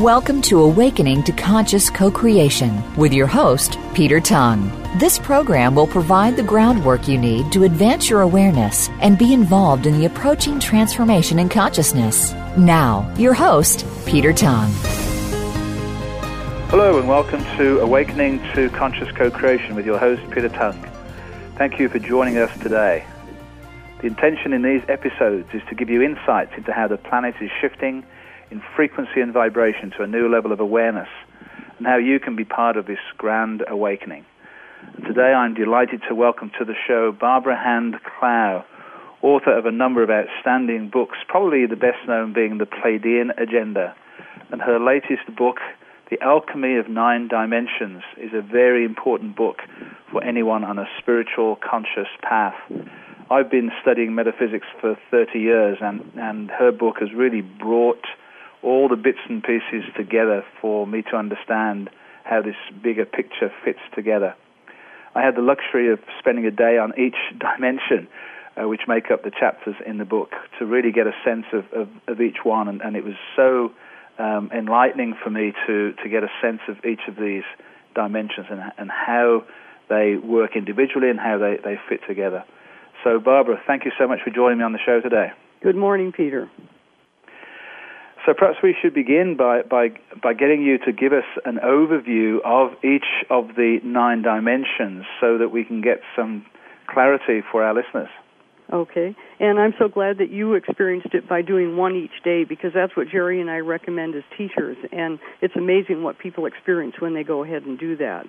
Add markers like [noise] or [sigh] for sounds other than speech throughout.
Welcome to Awakening to Conscious Co-Creation with your host, Peter Tongue. This program will provide the groundwork you need to advance your awareness and be involved in the approaching transformation in consciousness. Now, your host, Peter Tongue. Hello and welcome to Awakening to Conscious Co-Creation with your host, Peter Tongue. Thank you for joining us today. The intention in these episodes is to give you insights into how the planet is shifting in frequency and vibration to a new level of awareness and how you can be part of this grand awakening. And today I'm delighted to welcome to the show Barbara Hand Clow, author of a number of outstanding books, probably the best known being The Pleiadian Agenda. And her latest book, The Alchemy of Nine Dimensions, is a very important book for anyone on a spiritual, conscious path. I've been studying metaphysics for 30 years, and, and her book has really brought all the bits and pieces together for me to understand how this bigger picture fits together. I had the luxury of spending a day on each [laughs] dimension, uh, which make up the chapters in the book, to really get a sense of, of, of each one, and, and, it was so um, enlightening for me to, to get a sense of each of these dimensions and, and how they work individually and how they, they fit together. So, Barbara, thank you so much for joining me on the show today. Good morning, Peter. So perhaps we should begin by, by, by getting you to give us an overview of each of the nine dimensions so that we can get some clarity for our listeners. Okay. And I'm so glad that you experienced it by doing one each day because that's what Jerry and I recommend as teachers. And it's amazing what people experience when they go ahead and do that.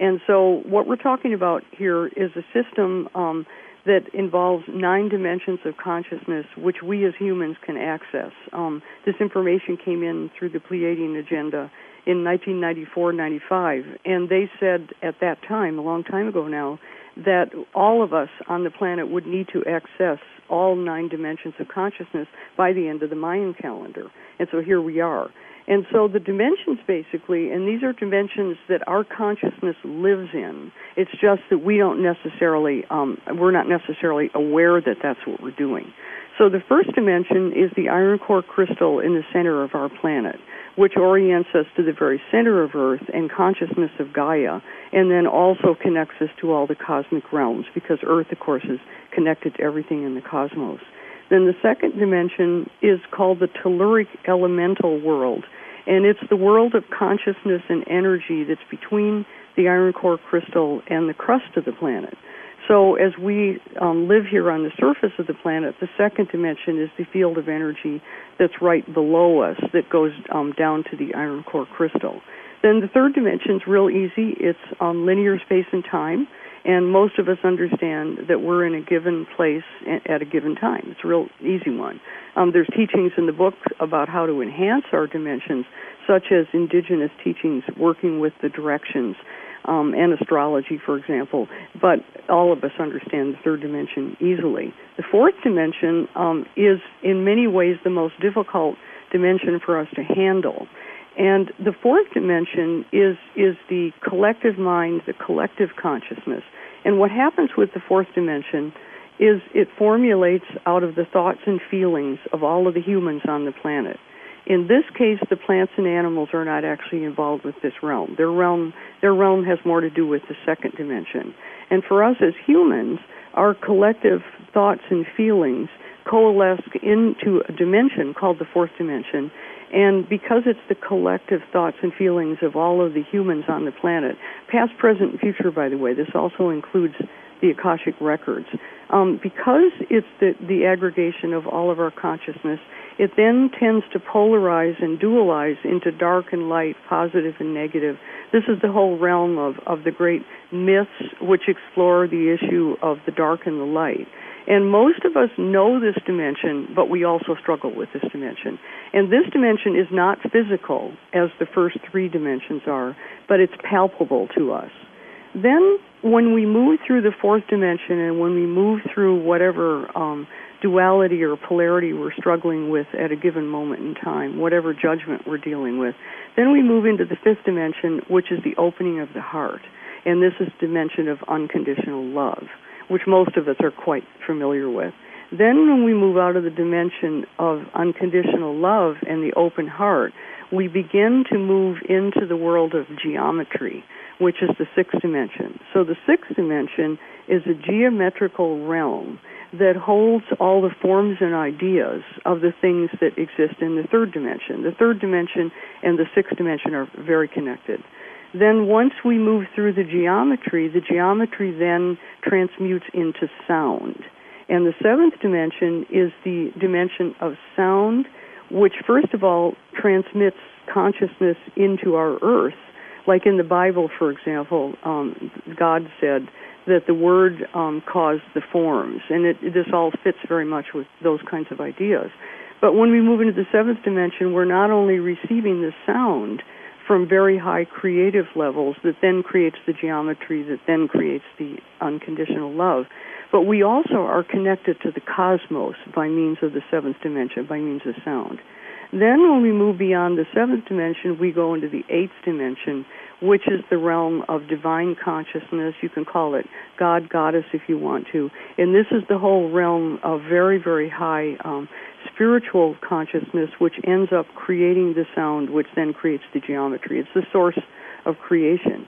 And so what we're talking about here is a system um, that involves nine dimensions of consciousness which we as humans can access. Um, this information came in through the Pleiadian agenda in 1994-95, and they said at that time, a long time ago now, that all of us on the planet would need to access all nine dimensions of consciousness by the end of the Mayan calendar. And so here we are. And so the dimensions basically, and these are dimensions that our consciousness lives in. It's just that we don't necessarily, um, we're not necessarily aware that that's what we're doing. So the first dimension is the iron core crystal in the center of our planet, which orients us to the very center of Earth and consciousness of Gaia, and then also connects us to all the cosmic realms, because Earth, of course, is connected to everything in the cosmos. Then the second dimension is called the telluric elemental world, and it's the world of consciousness and energy that's between the iron core crystal and the crust of the planet. So as we um, live here on the surface of the planet, the second dimension is the field of energy that's right below us that goes um, down to the iron core crystal. Then the third dimension is real easy. It's um, linear space and time and most of us understand that we're in a given place at a given time. It's a real easy one. Um, there's teachings in the book about how to enhance our dimensions, such as indigenous teachings working with the directions um, and astrology, for example. But all of us understand the third dimension easily. The fourth dimension um, is, in many ways, the most difficult dimension for us to handle. And the fourth dimension is is the collective mind, the collective consciousness. And what happens with the fourth dimension is it formulates out of the thoughts and feelings of all of the humans on the planet. In this case, the plants and animals are not actually involved with this realm. Their realm, their realm has more to do with the second dimension. And for us as humans, our collective thoughts and feelings coalesce into a dimension called the fourth dimension, and because it's the collective thoughts and feelings of all of the humans on the planet, past, present, and future, by the way, this also includes the Akashic records. Um, because it's the, the aggregation of all of our consciousness, it then tends to polarize and dualize into dark and light, positive and negative. This is the whole realm of, of the great myths which explore the issue of the dark and the light. And most of us know this dimension, but we also struggle with this dimension. And this dimension is not physical as the first three dimensions are, but it's palpable to us. Then, when we move through the fourth dimension and when we move through whatever um, duality or polarity we're struggling with at a given moment in time, whatever judgment we're dealing with. Then we move into the fifth dimension, which is the opening of the heart. And this is dimension of unconditional love, which most of us are quite familiar with. Then when we move out of the dimension of unconditional love and the open heart, we begin to move into the world of geometry, which is the sixth dimension. So the sixth dimension is a geometrical realm that holds all the forms and ideas of the things that exist in the third dimension. The third dimension and the sixth dimension are very connected. Then once we move through the geometry, the geometry then transmutes into sound. And the seventh dimension is the dimension of sound, which first of all transmits consciousness into our earth. Like in the Bible, for example, um, God said, that the word um, caused the forms, and it, this all fits very much with those kinds of ideas. But when we move into the seventh dimension, we're not only receiving the sound from very high creative levels that then creates the geometry that then creates the unconditional love, but we also are connected to the cosmos by means of the seventh dimension, by means of sound. Then, when we move beyond the seventh dimension, we go into the eighth dimension, which is the realm of divine consciousness. You can call it God, Goddess if you want to. And this is the whole realm of very, very high um, spiritual consciousness, which ends up creating the sound, which then creates the geometry. It's the source of creation.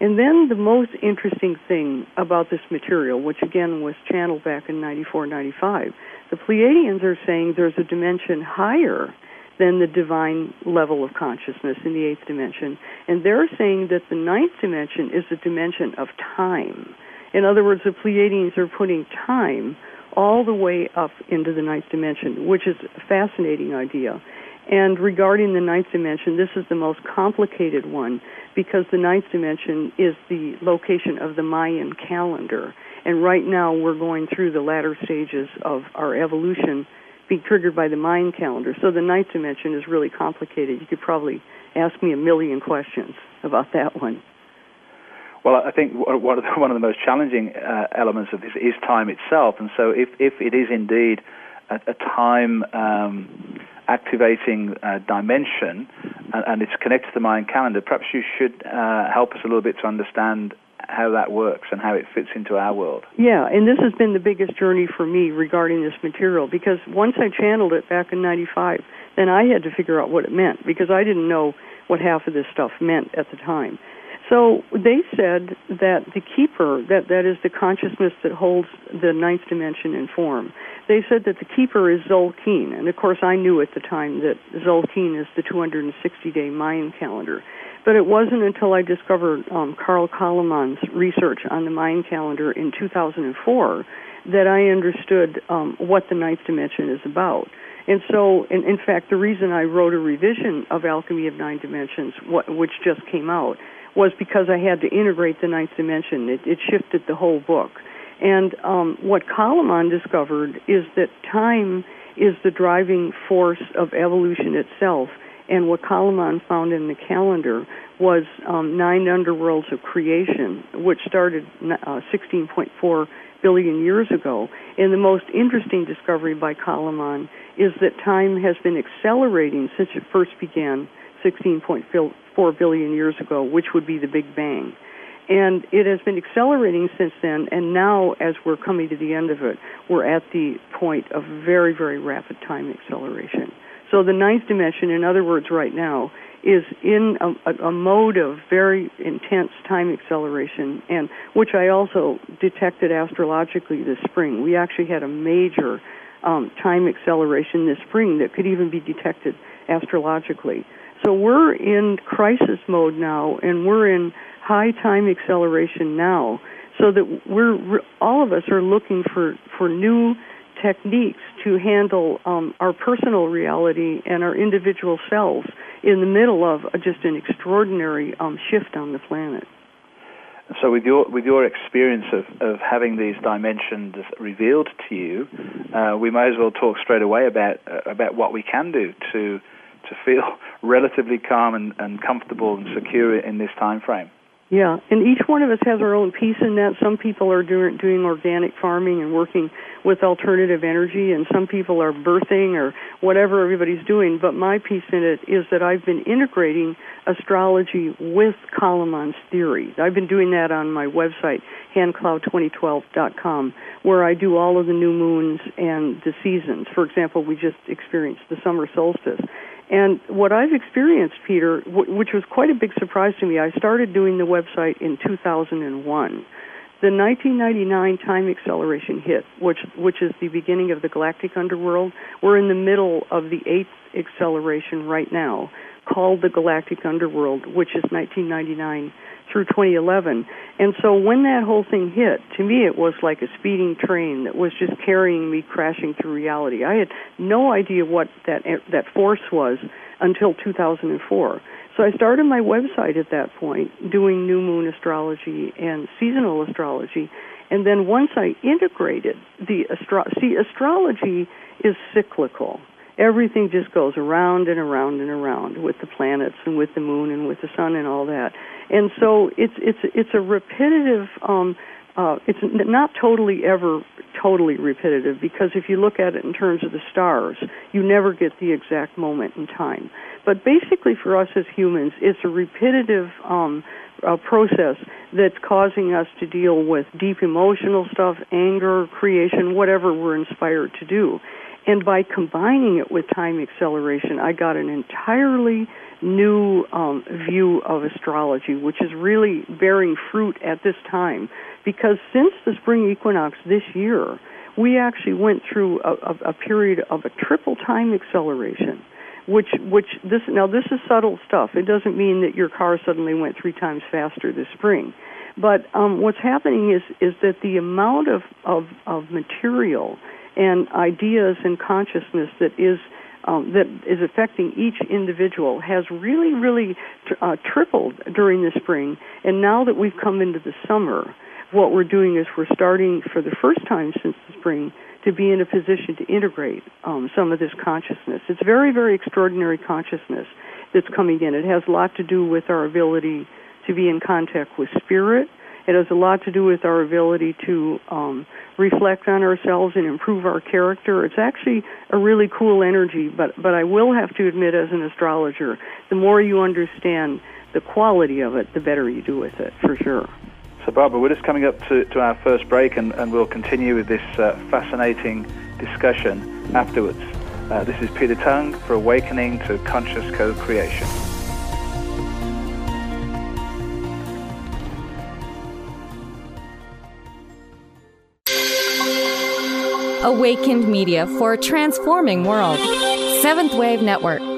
And then the most interesting thing about this material, which again was channeled back in 94, 95, the Pleiadians are saying there's a dimension higher than the divine level of consciousness in the eighth dimension. And they're saying that the ninth dimension is a dimension of time. In other words, the Pleiadians are putting time all the way up into the ninth dimension, which is a fascinating idea. And regarding the ninth dimension, this is the most complicated one because the ninth dimension is the location of the Mayan calendar. And right now we're going through the latter stages of our evolution being triggered by the Mayan calendar. So the ninth dimension is really complicated. You could probably ask me a million questions about that one. Well, I think one of the, [laughs] one of the most challenging uh, elements of this is time itself, and so if, if it is indeed a, a time um, activating uh, dimension and, and, it's connected to the Mayan calendar, perhaps you should uh, help us a little bit to understand how that works and how it fits into our world. Yeah, and this has been the biggest journey for me regarding this material because once I channeled it back in 95, then I had to figure out what it meant because I didn't know what half of this stuff meant at the time. So they said that the keeper, that, that is the consciousness that holds the ninth dimension in form, they said that the keeper is Tzolk'in. And of course, I knew at the time that Tzolk'in is the 260 day Mayan calendar. But it wasn't until I discovered um, Carl Calleman's research on the Mayan calendar in 2004 that I understood um, what the ninth dimension is about. And so, in, in fact, the reason I wrote a revision of Alchemy of Nine Dimensions, what, which just came out, was because I had to integrate the ninth dimension. It, it shifted the whole book. And um, what Calleman discovered is that time is the driving force of evolution itself and what Calleman found in the calendar was um, nine underworlds of creation, which started uh, 16.4 billion years ago. And the most interesting discovery by Calleman is that time has been accelerating since it first began 16.4 billion years ago, which would be the Big Bang. And it has been accelerating since then, and now, as we're coming to the end of it, we're at the point of very, very rapid time acceleration. So the ninth dimension, in other words, right now, is in a, a, mode of very intense time acceleration, and which I also detected astrologically this spring. We actually had a major um, time acceleration this spring that could even be detected astrologically. So we're in crisis mode now, and we're in high time acceleration now. so that we're all of us are looking for for new techniques to handle um, our personal reality and our individual selves in the middle of just an extraordinary um, shift on the planet. So, with your with your experience of, of having these dimensions revealed to you, uh, we may as well talk straight away about uh, about what we can do to to feel [laughs] relatively calm and, and comfortable and secure in this time frame. Yeah, and each one of us has our own piece in that. Some people are doing doing organic farming and working with alternative energy, and some people are birthing or whatever everybody's doing. But my piece in it is that I've been integrating astrology with Calleman's theory. I've been doing that on my website, handclow2012.com, where I do all of the new moons and the seasons. For example, we just experienced the summer solstice. And what I've experienced, Peter, w- which was quite a big surprise to me, I started doing the website in 2001. The 1999 time acceleration hit, which which is the beginning of the galactic underworld. We're in the middle of the eighth acceleration right now, called the galactic underworld, which is 1999 through 2011. And so when that whole thing hit, to me it was like a speeding train that was just carrying me crashing through reality. I had no idea what that that force was until 2004. So I started my website at that point doing new moon astrology and seasonal astrology. And then once I integrated the astro see astrology is cyclical everything just goes around and around and around with the planets and with the moon and with the sun and all that. And so it's it's it's a repetitive um uh, it's not totally ever totally repetitive because if you look at it in terms of the stars, you never get the exact moment in time. But basically, for us as humans, it's a repetitive um, uh, process that's causing us to deal with deep emotional stuff, anger, creation, whatever we're inspired to do. And by combining it with time acceleration, I got an entirely new um, view of astrology, which is really bearing fruit at this time. Because since the spring equinox this year, we actually went through a, a, a period of a triple time acceleration which which this now this is subtle stuff. It doesn't mean that your car suddenly went three times faster this spring, but um, what's happening is is that the amount of, of of material and ideas and consciousness that is um, that is affecting each individual has really, really uh, tripled during the spring. And now that we've come into the summer, what we're doing is we're starting for the first time since the spring to be in a position to integrate um, some of this consciousness. It's very, very extraordinary consciousness that's coming in. It has a lot to do with our ability to be in contact with spirit. It has a lot to do with our ability to um, reflect on ourselves and improve our character. It's actually a really cool energy, but but I will have to admit as an astrologer, the more you understand the quality of it, the better you do with it, for sure. So Barbara, we're just coming up to, to our first break and, and we'll continue with this uh, fascinating discussion afterwards. Uh, this is Peter Tongue for Awakening to Conscious Co-Creation. Awakened Media for a transforming world. Seventh Wave Network.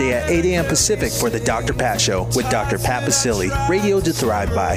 at 8 a.m. Pacific for the Dr. Pat Show with Dr. Pat Baccili, radio to thrive by.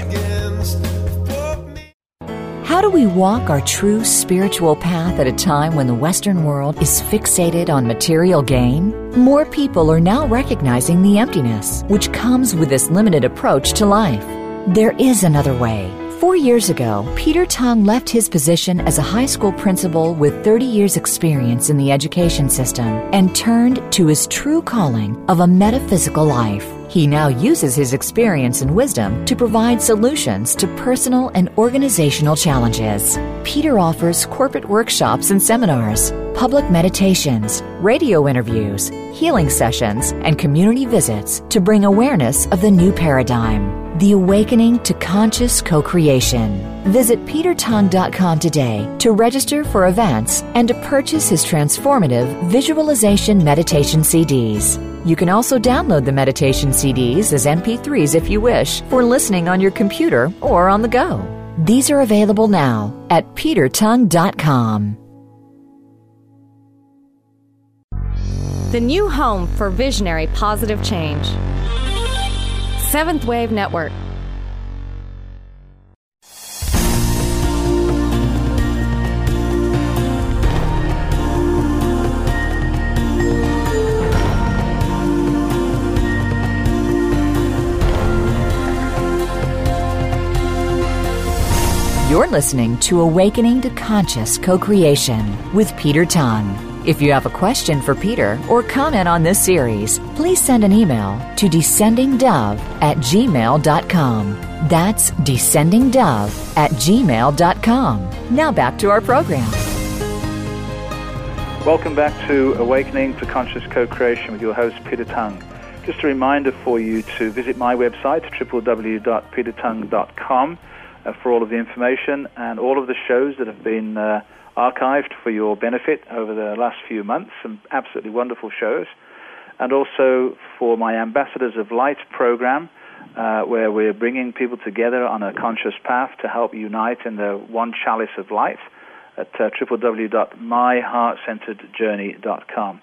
How do we walk our true spiritual path at a time when the Western world is fixated on material gain? More people are now recognizing the emptiness which comes with this limited approach to life. There is another way. Four years ago, Peter Tongue left his position as a high school principal with 30 years' experience in the education system and turned to his true calling of a metaphysical life. He now uses his experience and wisdom to provide solutions to personal and organizational challenges. Peter offers corporate workshops and seminars, public meditations, radio interviews, healing sessions, and community visits to bring awareness of the new paradigm. The Awakening to Conscious Co-Creation. Visit petertung.com today to register for events and to purchase his transformative visualization meditation CDs. You can also download the meditation CDs as MP3s if you wish for listening on your computer or on the go. These are available now at petertung.com. The new home for visionary positive change. Seventh Wave Network. You're listening to Awakening to Conscious Co Creation with Peter Tung. If you have a question for Peter or comment on this series, please send an email to descendingdove at gmail.com. That's descendingdove at gmail.com. Now back to our program. Welcome back to Awakening to Conscious Co-Creation with your host, Peter Tung. Just a reminder for you to visit my website, www.petertung.com, for all of the information and all of the shows that have been uh, archived for your benefit over the last few months. Some absolutely wonderful shows. And also for my Ambassadors of Light program, uh, where we're bringing people together on a conscious path to help unite in the one chalice of light at uh, www.myheartcenteredjourney.com.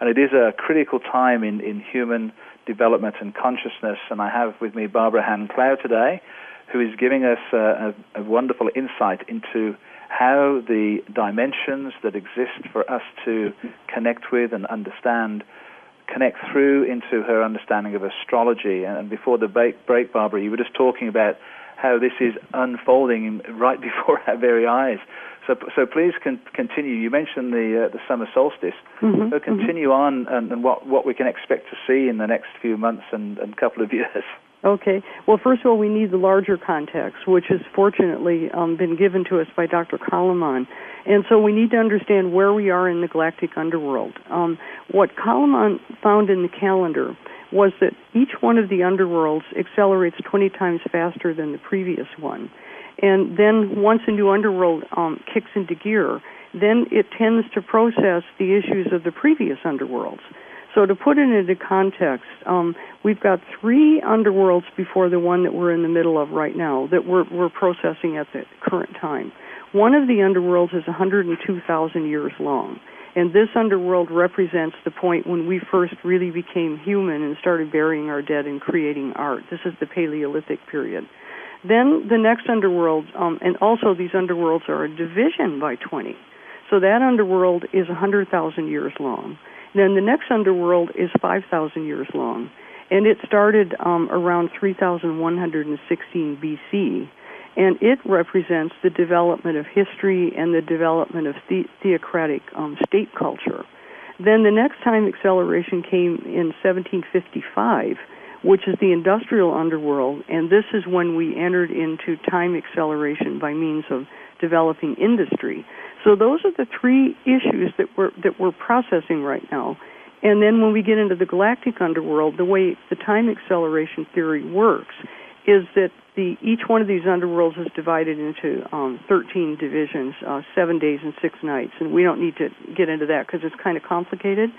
And it is a critical time in, in human development and consciousness. And I have with me Barbara Hand Clow today, who is giving us a, a, a wonderful insight into how the dimensions that exist for us to connect with and understand connect through into her understanding of astrology. And before the break, break Barbara, you were just talking about how this is unfolding right [laughs] before our very eyes. So, so please con- continue. You mentioned the uh, the summer solstice. Mm-hmm, so continue mm-hmm. on and, and, what what we can expect to see in the next few months and, and couple of [laughs] years. Okay. Well, first of all, we need the larger context, which has fortunately um, been given to us by Dr. Calleman. And so we need to understand where we are in the galactic underworld. Um, what Calleman found in the calendar was that each one of the underworlds accelerates 20 times faster than the previous one. And then once a new underworld um, kicks into gear, then it tends to process the issues of the previous underworlds. So to put it into context, um, we've got three underworlds before the one that we're in the middle of right now that we're, we're processing at the current time. One of the underworlds is 102,000 years long. And this underworld represents the point when we first really became human and started burying our dead and creating art. This is the Paleolithic period. Then the next underworld, um, and also these underworlds are a division by 20. So that underworld is 100,000 years long. Then the next underworld is 5,000 years long, and it started um, around 3,116 BC, and it represents the development of history and the development of the- theocratic um, state culture. Then the next time acceleration came in 1755, which is the industrial underworld, and this is when we entered into time acceleration by means of developing industry. So those are the three issues that we're that we're processing right now. And then when we get into the galactic underworld, the way the time acceleration theory works is that the each one of these underworlds is divided into um, 13 divisions, uh, seven days and six nights, and we don't need to get into that because it's kind of complicated.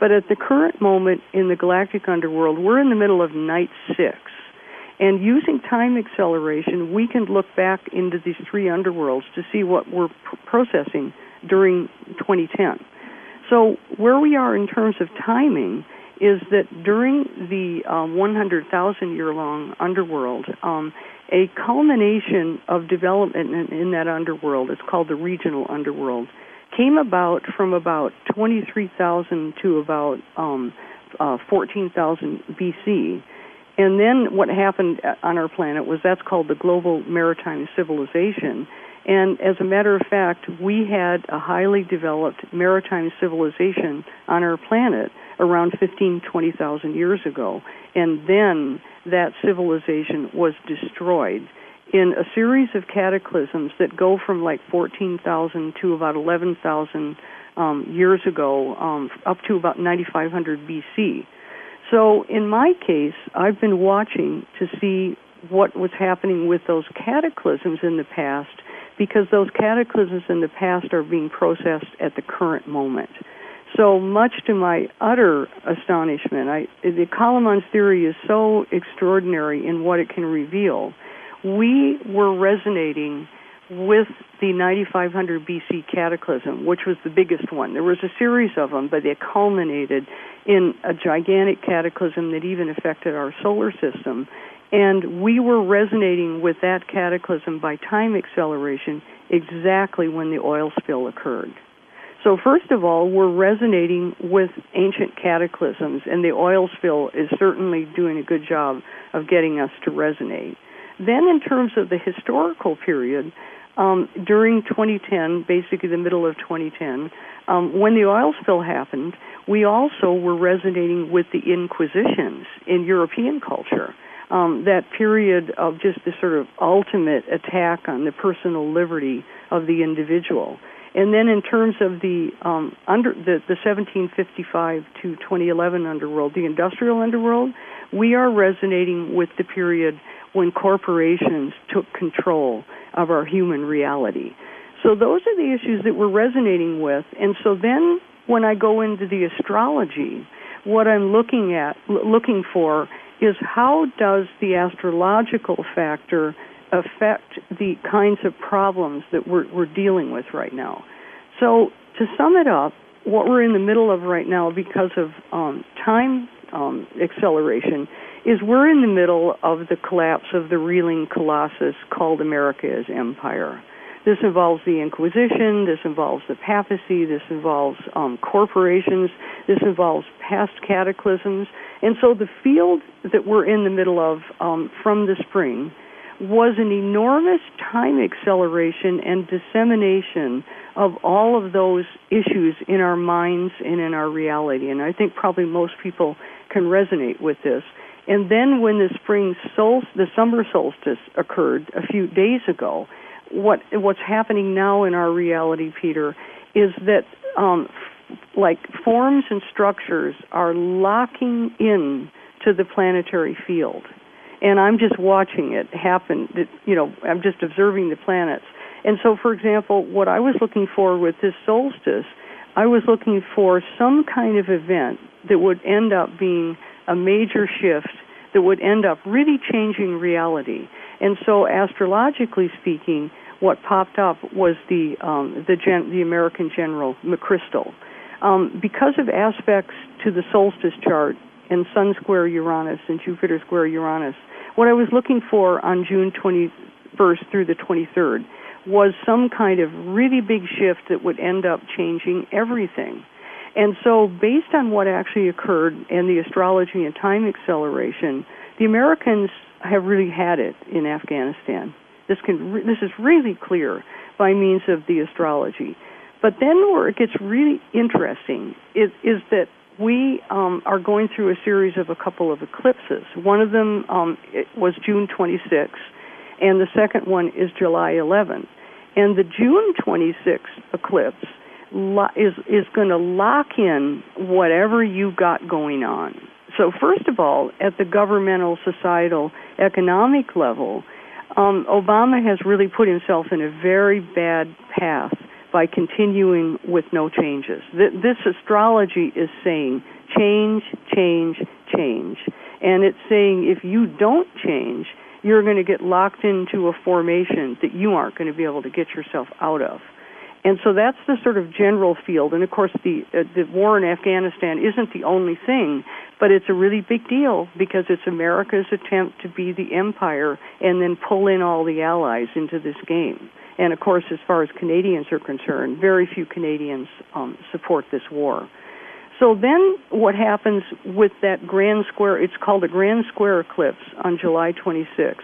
But at the current moment in the galactic underworld, we're in the middle of night six. And using time acceleration, we can look back into these three underworlds to see what we're pr- processing during 2010. So, where we are in terms of timing is that during the um, 100,000 year long underworld, um, a culmination of development in, in, that underworld, it's called the regional underworld, came about from about 23,000 to about um, uh, 14,000 BC. And then what happened on our planet was that's called the global maritime civilization. And as a matter of fact, we had a highly developed maritime civilization on our planet around 15, 20,000 years ago. And then that civilization was destroyed in a series of cataclysms that go from like 14,000 to about 11,000 um, years ago, um, up to about 9,500 BC. So in my case, I've been watching to see what was happening with those cataclysms in the past because those cataclysms in the past are being processed at the current moment. So much to my utter astonishment, I, the Calleman's theory is so extraordinary in what it can reveal. We were resonating with the 9500 BC cataclysm, which was the biggest one. There was a series of them, but they culminated in a gigantic cataclysm that even affected our solar system. And we were resonating with that cataclysm by time acceleration exactly when the oil spill occurred. So, first of all, we're resonating with ancient cataclysms, and the oil spill is certainly doing a good job of getting us to resonate. Then, in terms of the historical period, um, during 2010, basically the middle of 2010, um, when the oil spill happened, we also were resonating with the Inquisitions in European culture um, that period of just the sort of ultimate attack on the personal liberty of the individual. And then in terms of the um, under the, the 1755 to 2011 underworld, the industrial underworld, we are resonating with the period when corporations took control of our human reality. So those are the issues that we're resonating with. And so then when I go into the astrology, what I'm looking at looking for is how does the astrological factor affect the kinds of problems that we're, we're dealing with right now. So, to sum it up, what we're in the middle of right now because of um, time um, acceleration is we're in the middle of the collapse of the reeling colossus called America as empire. This involves the Inquisition, this involves the papacy, this involves um, corporations, this involves past cataclysms. And so the field that we're in the middle of um, from the spring was an enormous time acceleration and dissemination of all of those issues in our minds and in our reality. And I think probably most people can resonate with this. And then when the spring sol- the summer solstice occurred a few days ago, what what's happening now in our reality, Peter, is that um, like forms and structures are locking in to the planetary field, and I'm just watching it happen. You know, I'm just observing the planets. And so, for example, what I was looking for with this solstice, I was looking for some kind of event that would end up being a major shift that would end up really changing reality. And so, astrologically speaking, what popped up was the um, the, gen- the American general McChrystal. Um, because of aspects to the solstice chart and Sun square Uranus and Jupiter square Uranus, what I was looking for on June 21st through the 23rd was some kind of really big shift that would end up changing everything. And so, based on what actually occurred and the astrology and time acceleration, the Americans have really had it in Afghanistan. This can this is really clear by means of the astrology. But then where it gets really interesting is, is that we um, are going through a series of a couple of eclipses. One of them um, was June 26th, and the second one is July 11th. And the June 26th eclipse is is going to lock in whatever you've got going on. So first of all, at the governmental, societal, economic level, um, Obama has really put himself in a very bad path by continuing with no changes. This astrology is saying change, change, change. And it's saying if you don't change, you're going to get locked into a formation that you aren't going to be able to get yourself out of. And so that's the sort of general field. And of course, the uh, the war in Afghanistan isn't the only thing, but it's a really big deal because it's America's attempt to be the empire and then pull in all the allies into this game. And of course, as far as Canadians are concerned, very few Canadians um, support this war. So then, what happens with that grand square? It's called a grand square eclipse on July 26th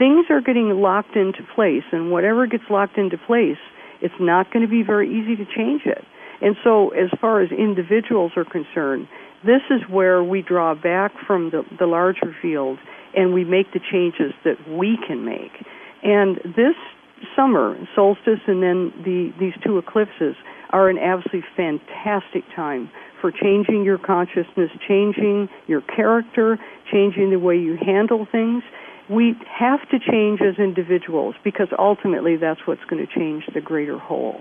things are getting locked into place, and whatever gets locked into place, it's not going to be very easy to change it. And so, as far as individuals are concerned, this is where we draw back from the, the larger field and we make the changes that we can make. And this summer, solstice and then the, these two eclipses are an absolutely fantastic time for changing your consciousness, changing your character, changing the way you handle things. We have to change as individuals because ultimately that's what's going to change the greater whole.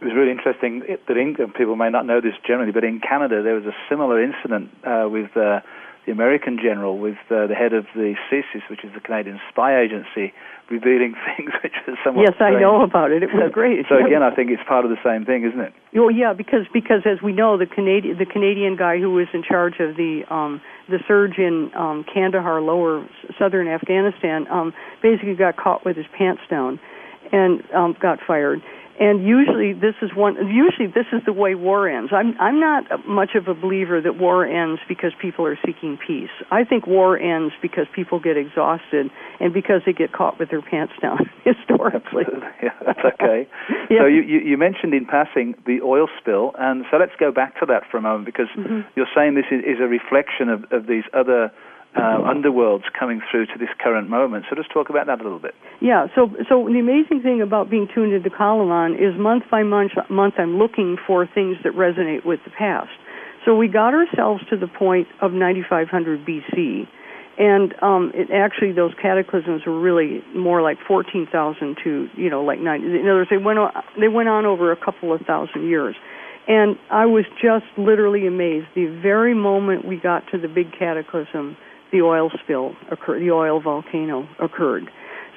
It was really interesting that in, people may not know this generally, but in Canada there was a similar incident uh, with uh, the American general, with uh, the head of the CSIS, which is the Canadian Spy Agency, revealing [laughs] things which are somewhat. Yes, strange. I know about it. It was great. [laughs] so again, I think it's part of the same thing, isn't it? Well, yeah, because because as we know, the Canadian the Canadian guy who was in charge of the um, the surge in um, Kandahar, lower southern Afghanistan, um, basically got caught with his pants down and um, got fired and usually this is one usually this is the way war ends i'm i'm not much of a believer that war ends because people are seeking peace i think war ends because people get exhausted and because they get caught with their pants down [laughs] historically yeah [laughs] that's okay [laughs] yeah. so you, you, you mentioned in passing the oil spill and so let's go back to that for a moment because mm-hmm. you're saying this is, is a reflection of, of these other uh, underworlds coming through to this current moment. So just talk about that a little bit. Yeah. So so the amazing thing about being tuned into Calleman is month by month, month I'm looking for things that resonate with the past. So we got ourselves to the point of 9500 BC. And um, it actually, those cataclysms were really more like 14,000 to, you know, like 90. In other words, they went on, they went on over a couple of thousand years. And I was just literally amazed. The very moment we got to the big cataclysm, the oil spill occurred, the oil volcano occurred.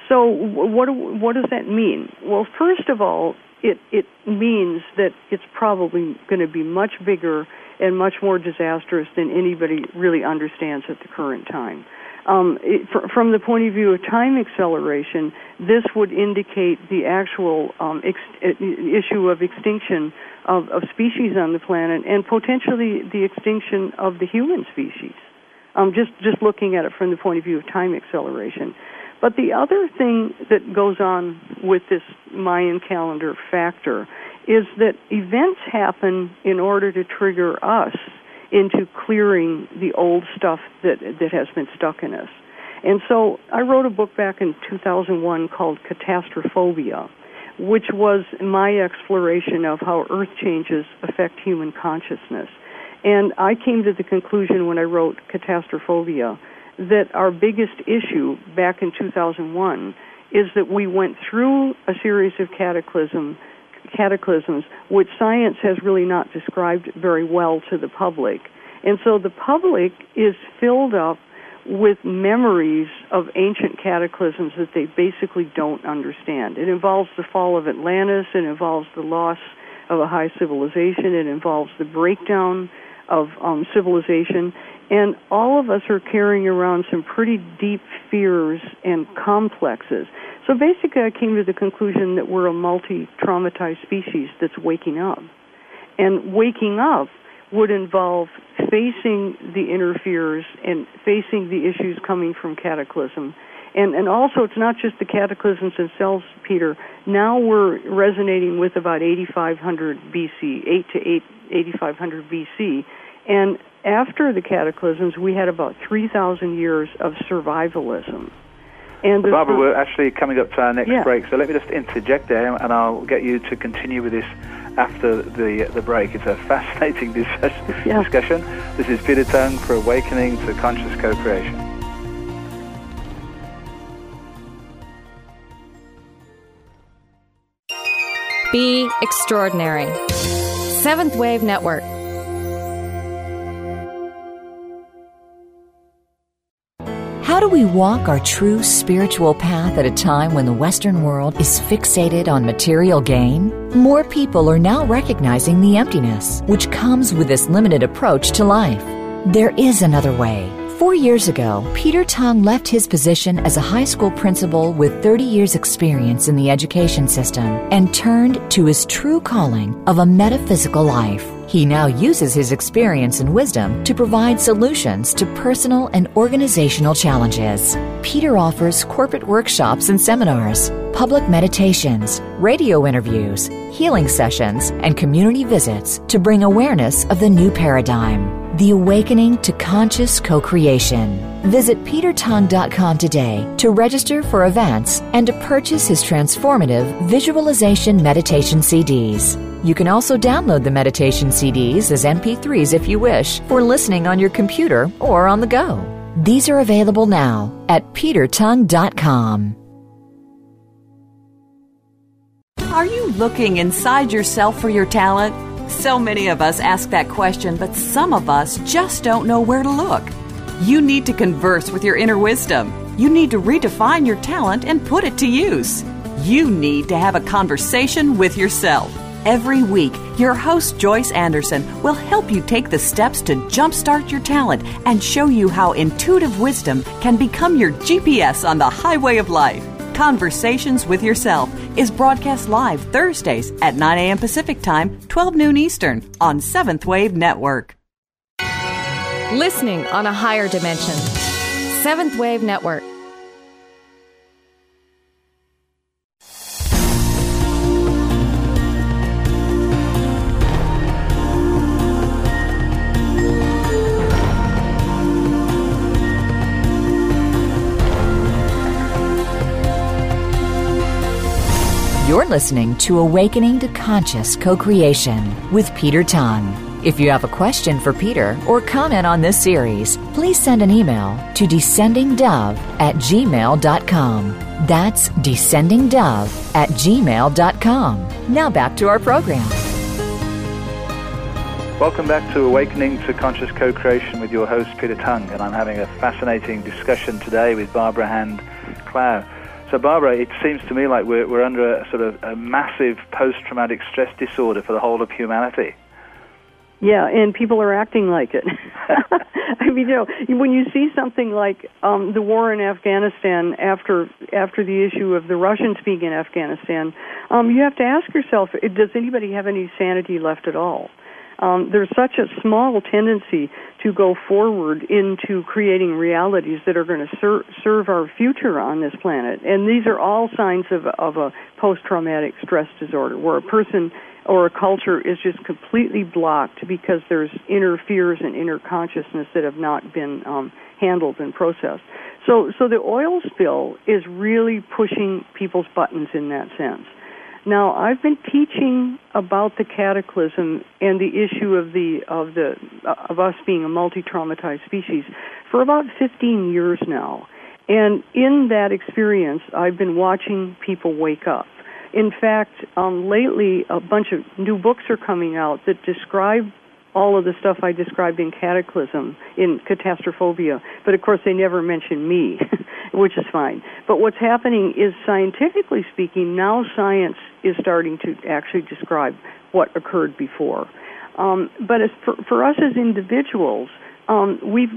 So what what does that mean? Well, first of all, it it means that it's probably going to be much bigger and much more disastrous than anybody really understands at the current time. Um, it, fr- from the point of view of time acceleration, this would indicate the actual um, ex- issue of extinction of, of species on the planet and potentially the extinction of the human species um, just just looking at it from the point of view of time acceleration. But the other thing that goes on with this Mayan calendar factor is that events happen in order to trigger us into clearing the old stuff that that has been stuck in us. And so I wrote a book back in 2001 called Catastrophobia, which was my exploration of how earth changes affect human consciousness. And I came to the conclusion when I wrote Catastrophobia that our biggest issue back in 2001 is that we went through a series of cataclysm, cataclysms which science has really not described very well to the public. And so the public is filled up with memories of ancient cataclysms that they basically don't understand. It involves the fall of Atlantis, it involves the loss of a high civilization, it involves the breakdown of um, civilization, and all of us are carrying around some pretty deep fears and complexes. So basically, I came to the conclusion that we're a multi traumatized species that's waking up. And waking up would involve facing the inner fears and facing the issues coming from cataclysm. And, and also, it's not just the cataclysms themselves, Peter. Now we're resonating with about 8500 BC, 8 to 8 8500 BC. And after the cataclysms, we had about 3,000 years of survivalism. And Barbara, we're actually coming up to our next yeah. break, so let me just interject there, and I'll get you to continue with this after the the break. It's a fascinating [laughs] discussion. Yeah. discussion. This is Peter Tung for Awakening to Conscious Co-Creation. Be extraordinary. Seventh Wave Network. How do we walk our true spiritual path at a time when the Western world is fixated on material gain? More people are now recognizing the emptiness which comes with this limited approach to life. There is another way Four years ago, Peter Tong left his position as a high school principal with 30 years' experience in the education system and turned to his true calling of a metaphysical life. He now uses his experience and wisdom to provide solutions to personal and organizational challenges. Peter offers corporate workshops and seminars, public meditations, radio interviews, healing sessions, and community visits to bring awareness of the new paradigm. The Awakening to Conscious Co-Creation. Visit petertong.com today to register for events and to purchase his transformative visualization meditation CDs. You can also download the meditation CDs as MP3s if you wish for listening on your computer or on the go. These are available now at petertong.com. Are you looking inside yourself for your talent? So many of us ask that question, but some of us just don't know where to look. You need to converse with your inner wisdom. You need to redefine your talent and put it to use. You need to have a conversation with yourself. Every week, your host Joyce Anderson will help you take the steps to jumpstart your talent and show you how intuitive wisdom can become your GPS on the highway of life. Conversations with Yourself is broadcast live Thursdays at 9 a.m. Pacific Time, 12 noon Eastern on Seventh Wave Network. Listening on a higher dimension. Seventh Wave Network. You're listening to Awakening to Conscious Co Creation with Peter Tung. If you have a question for Peter or comment on this series, please send an email to descendingdove at gmail.com. That's descendingdove at gmail.com. Now back to our program. Welcome back to Awakening to Conscious Co-Creation with your host Peter Tung, and I'm having a fascinating discussion today with Barbara Hand Clow. So, Barbara, it seems to me like we're, we're under a sort of a massive post-traumatic stress disorder for the whole of humanity. Yeah, and people are acting like it. [laughs] I mean, you know, when you see something like um, the war in Afghanistan after after the issue of the Russians being in Afghanistan, um, you have to ask yourself: Does anybody have any sanity left at all? Um, there's such a small tendency to go forward into creating realities that are going to ser- serve our future on this planet. And these are all signs of, of a post-traumatic stress disorder, where a person or a culture is just completely blocked because there's inner fears and inner consciousness that have not been um, handled and processed. So, so the oil spill is really pushing people's buttons in that sense. Now, I've been teaching about the cataclysm and the issue of the of the of us being a multi-traumatized species for about 15 years now. And in that experience, I've been watching people wake up. In fact, um, lately, a bunch of new books are coming out that describe all of the stuff I described in Cataclysm, in Catastrophobia. But of course, they never mention me, [laughs] which is fine. But what's happening is, scientifically speaking, now science is starting to actually describe what occurred before. Um, but as for, for, us as individuals, um, we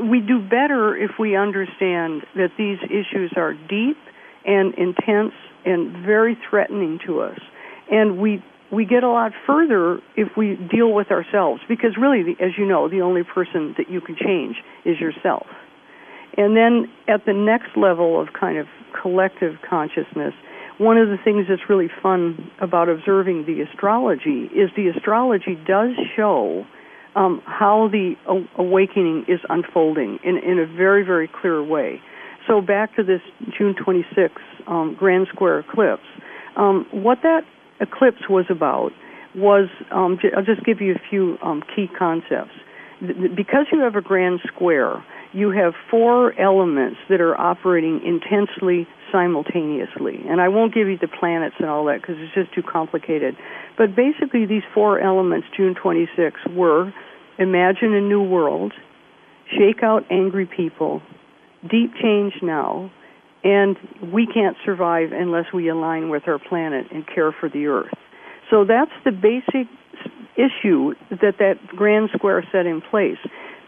we do better if we understand that these issues are deep and intense and very threatening to us, and we we get a lot further if we deal with ourselves because really as you know the only person that you can change is yourself and then at the next level of kind of collective consciousness one of the things that's really fun about observing the astrology is the astrology does show um, how the awakening is unfolding in, in a very, very clear way. So back to this June 26th um, grand square eclipse. Um, what that eclipse was about was um, I'll just give you a few um, key concepts. Because you have a grand square, you have four elements that are operating intensely simultaneously. And I won't give you the planets and all that because it's just too complicated. But basically, these four elements, June 26, were imagine a new world, shake out angry people, deep change now, and we can't survive unless we align with our planet and care for the earth. So that's the basic issue that that grand square set in place.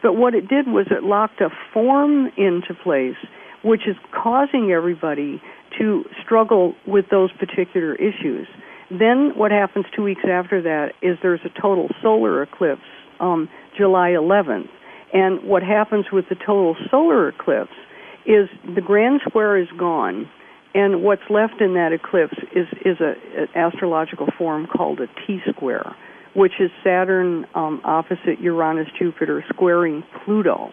But what it did was it locked a form into place, which is causing everybody to struggle with those particular issues. Then what happens two weeks after that is there's a total solar eclipse, um, July 11th. And what happens with the total solar eclipse is the grand square is gone, and what's left in that eclipse is is a, an astrological form called a T square, which is Saturn um, opposite Uranus Jupiter squaring Pluto.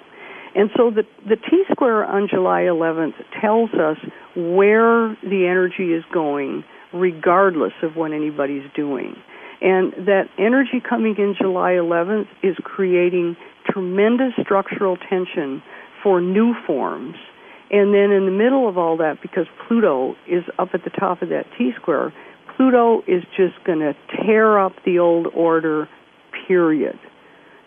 And so the the T square on July 11th tells us where the energy is going, regardless of what anybody's doing. And that energy coming in July 11th is creating tremendous structural tension for new forms and then in the middle of all that, because Pluto is up at the top of that T square, Pluto is just going to tear up the old order, period.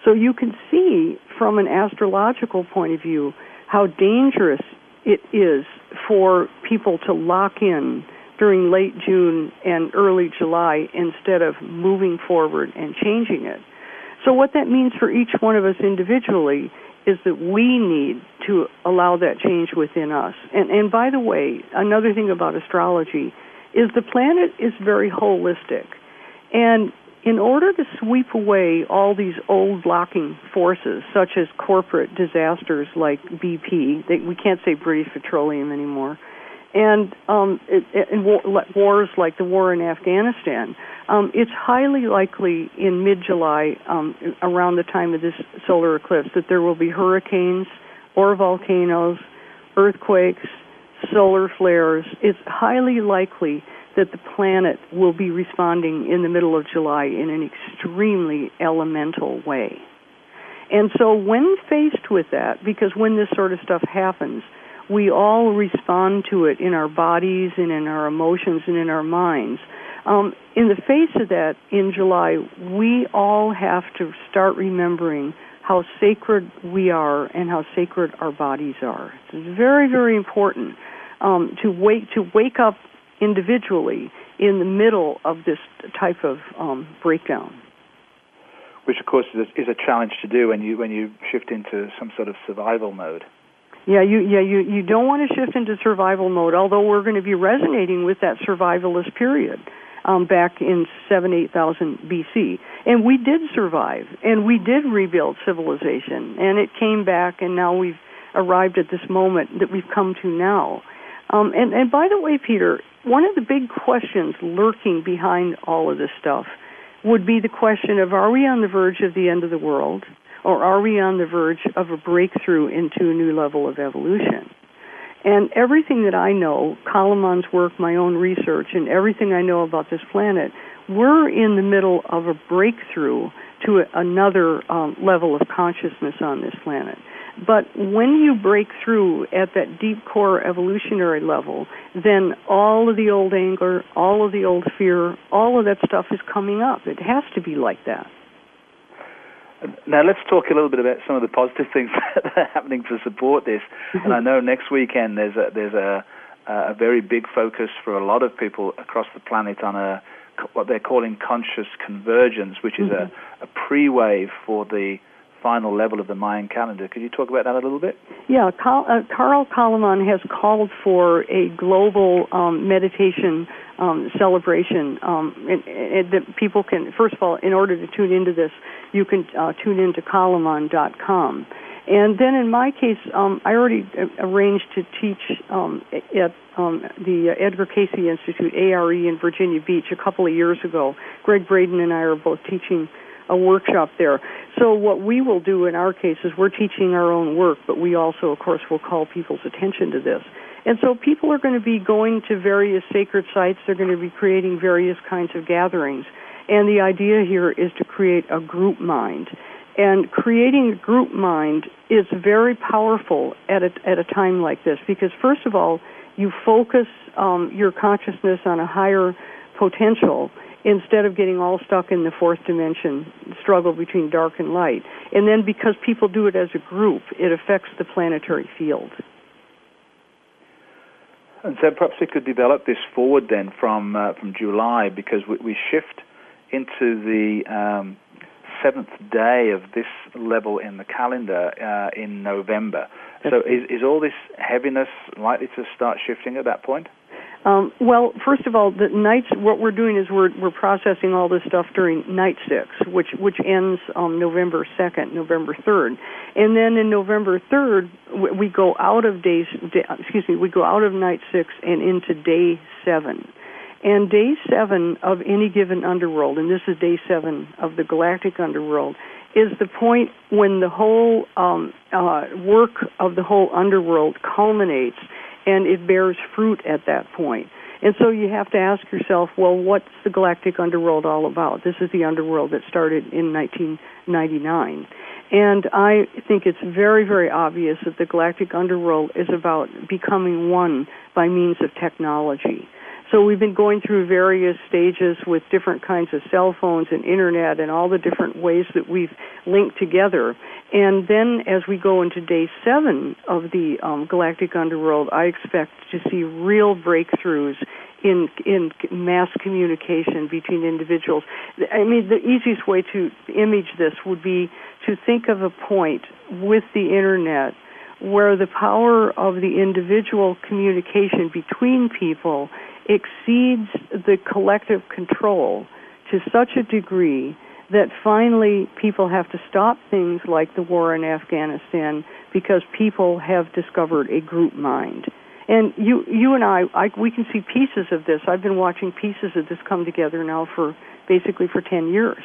So you can see from an astrological point of view how dangerous it is for people to lock in during late June and early July instead of moving forward and changing it. So what that means for each one of us individually is that we need to allow that change within us. And, and by the way, another thing about astrology is the planet is very holistic. And in order to sweep away all these old blocking forces, such as corporate disasters like BP, they, we can't say British Petroleum anymore, and um, it, and wars like the war in Afghanistan, um, it's highly likely in mid-July, um, around the time of this solar eclipse, that there will be hurricanes or volcanoes, earthquakes, solar flares. It's highly likely that the planet will be responding in the middle of July in an extremely elemental way. And so, when faced with that, because when this sort of stuff happens, we all respond to it in our bodies and in our emotions and in our minds. Um, in the face of that, in July, we all have to start remembering how sacred we are and how sacred our bodies are. It's very, very important um, to wake to wake up individually in the middle of this type of um, breakdown. Which, of course, is a, is a challenge to do when you when you shift into some sort of survival mode. Yeah, you yeah you you don't want to shift into survival mode. Although we're going to be resonating with that survivalist period um, back in seven eight thousand BC, and we did survive, and we did rebuild civilization, and it came back, and now we've arrived at this moment that we've come to now. Um, and and by the way, Peter, one of the big questions lurking behind all of this stuff would be the question of: Are we on the verge of the end of the world? or are we on the verge of a breakthrough into a new level of evolution? And everything that I know, Calleman's work, my own research, and everything I know about this planet, we're in the middle of a breakthrough to another um, level of consciousness on this planet. But when you break through at that deep core evolutionary level, then all of the old anger, all of the old fear, all of that stuff is coming up. It has to be like that. Now let's talk a little bit about some of the positive things [laughs] that are happening to support this. And I know next weekend there's a there's a a very big focus for a lot of people across the planet on a what they're calling conscious convergence, which is mm-hmm. a, a pre-wave for the final level of the Mayan calendar. Could you talk about that a little bit? Yeah, Carl, uh, Carl Calleman has called for a global um, meditation um, celebration um, and, and that people can, first of all, in order to tune into this, you can uh, tune into Calleman.com. And then in my case, um, I already uh, arranged to teach um, at um, the Edgar Cayce Institute, ARE, in Virginia Beach a couple of years ago. Gregg Braden and I are both teaching a workshop there. So what we will do in our case is we're teaching our own work, but we also, of course, will call people's attention to this. And so people are going to be going to various sacred sites. They're going to be creating various kinds of gatherings. And the idea here is to create a group mind. And creating a group mind is very powerful at a, at a time like this because, first of all, you focus um, your consciousness on a higher potential instead of getting all stuck in the fourth dimension struggle between dark and light. And then because people do it as a group, it affects the planetary field. And so perhaps we could develop this forward then from uh, from July because we, we, shift into the um, seventh day of this level in the calendar uh, in November. So is, is all this heaviness likely to start shifting at that point? Um, well, first of all, the nights. What we're doing is we're we're processing all this stuff during night six, which which ends um, November second, November third, and then in November third we go out of days. Day, excuse me, we go out of night six and into day seven. And day seven of any given underworld, and this is day seven of the galactic underworld, is the point when the whole um, uh, work of the whole underworld culminates and it bears fruit at that point. And so you have to ask yourself, well, what's the galactic underworld all about? This is the underworld that started in 1999. And I think it's very, very obvious that the galactic underworld is about becoming one by means of technology. So we've been going through various stages with different kinds of cell phones and internet and all the different ways that we've linked together. And then as we go into day seven of the um, galactic underworld, I expect to see real breakthroughs in in mass communication between individuals. I mean, the easiest way to image this would be to think of a point with the internet where the power of the individual communication between people exceeds the collective control to such a degree that finally people have to stop things like the war in Afghanistan because people have discovered a group mind. And you, you and I, I, we can see pieces of this. I've been watching pieces of this come together now for basically for 10 years.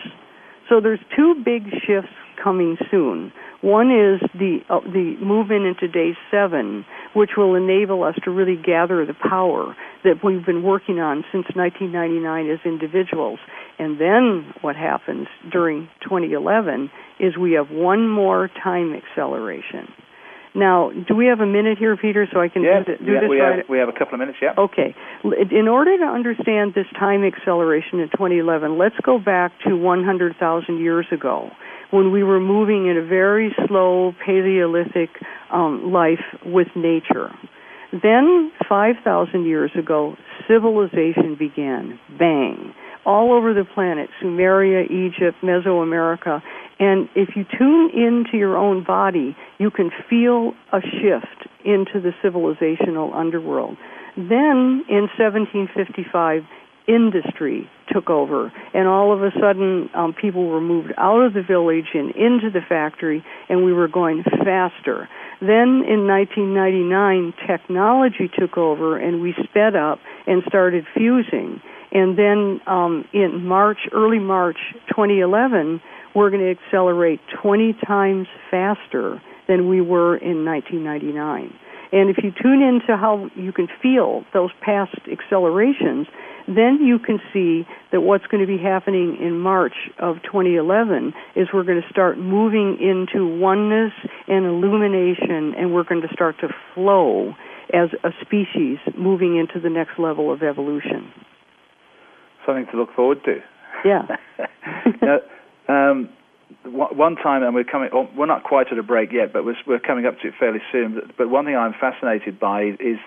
So there's two big shifts coming soon. One is the uh, the movement into day seven, which will enable us to really gather the power that we've been working on since 1999 as individuals. And then what happens during 2011 is we have one more time acceleration. Now, do we have a minute here, Peter, so I can yeah, do, do yeah, this we right? Have, we have a couple of minutes, yeah. Okay. In order to understand this time acceleration in 2011, let's go back to 100,000 years ago when we were moving in a very slow Paleolithic um, life with nature. Then, 5,000 years ago, civilization began. Bang. All over the planet, Sumeria, Egypt, Mesoamerica. And if you tune into your own body, you can feel a shift into the civilizational underworld. Then, in 1755, industry took over, and all of a sudden, um, people were moved out of the village and into the factory, and we were going faster. Then in 1999, technology took over, and we sped up and started fusing. And then um, in March, early March 2011, we're going to accelerate 20 times faster than we were in 1999. And if you tune into how you can feel those past accelerations, then you can see that what's going to be happening in March of 2011 is we're going to start moving into oneness and illumination, and we're going to start to flow as a species moving into the next level of evolution. Something to look forward to. Yeah. [laughs] now, um, one time, and we're coming. Oh, we're not quite at a break yet, but we're, we're coming up to it fairly soon. But one thing I'm fascinated by is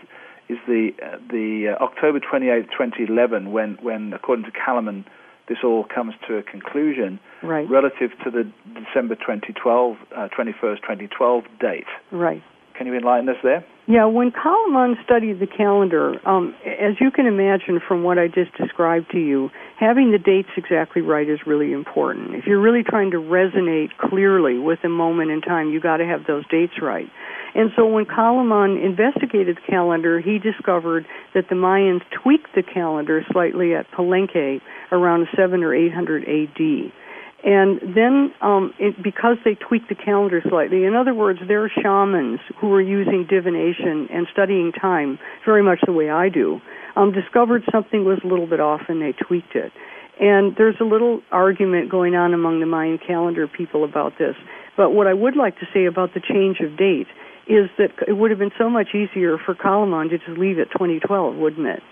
is the uh, the uh, October 28, 2011, when when according to Calleman, this all comes to a conclusion. Right. Relative to the December 2012, uh, 21st, 2012 date. Right. Can you enlighten us there? Yeah, when Calleman studied the calendar, um, as you can imagine from what I just described to you, having the dates exactly right is really important. If you're really trying to resonate clearly with a moment in time, you got to have those dates right. And so when Calleman investigated the calendar, he discovered that the Mayans tweaked the calendar slightly at Palenque around 7 or 800 AD. And then, um, it, because they tweaked the calendar slightly, in other words, they're shamans who were using divination and studying time very much the way I do, um, discovered something was a little bit off and they tweaked it. And there's a little argument going on among the Mayan calendar people about this. But what I would like to say about the change of date is that it would have been so much easier for Calleman to just leave it 2012, wouldn't it?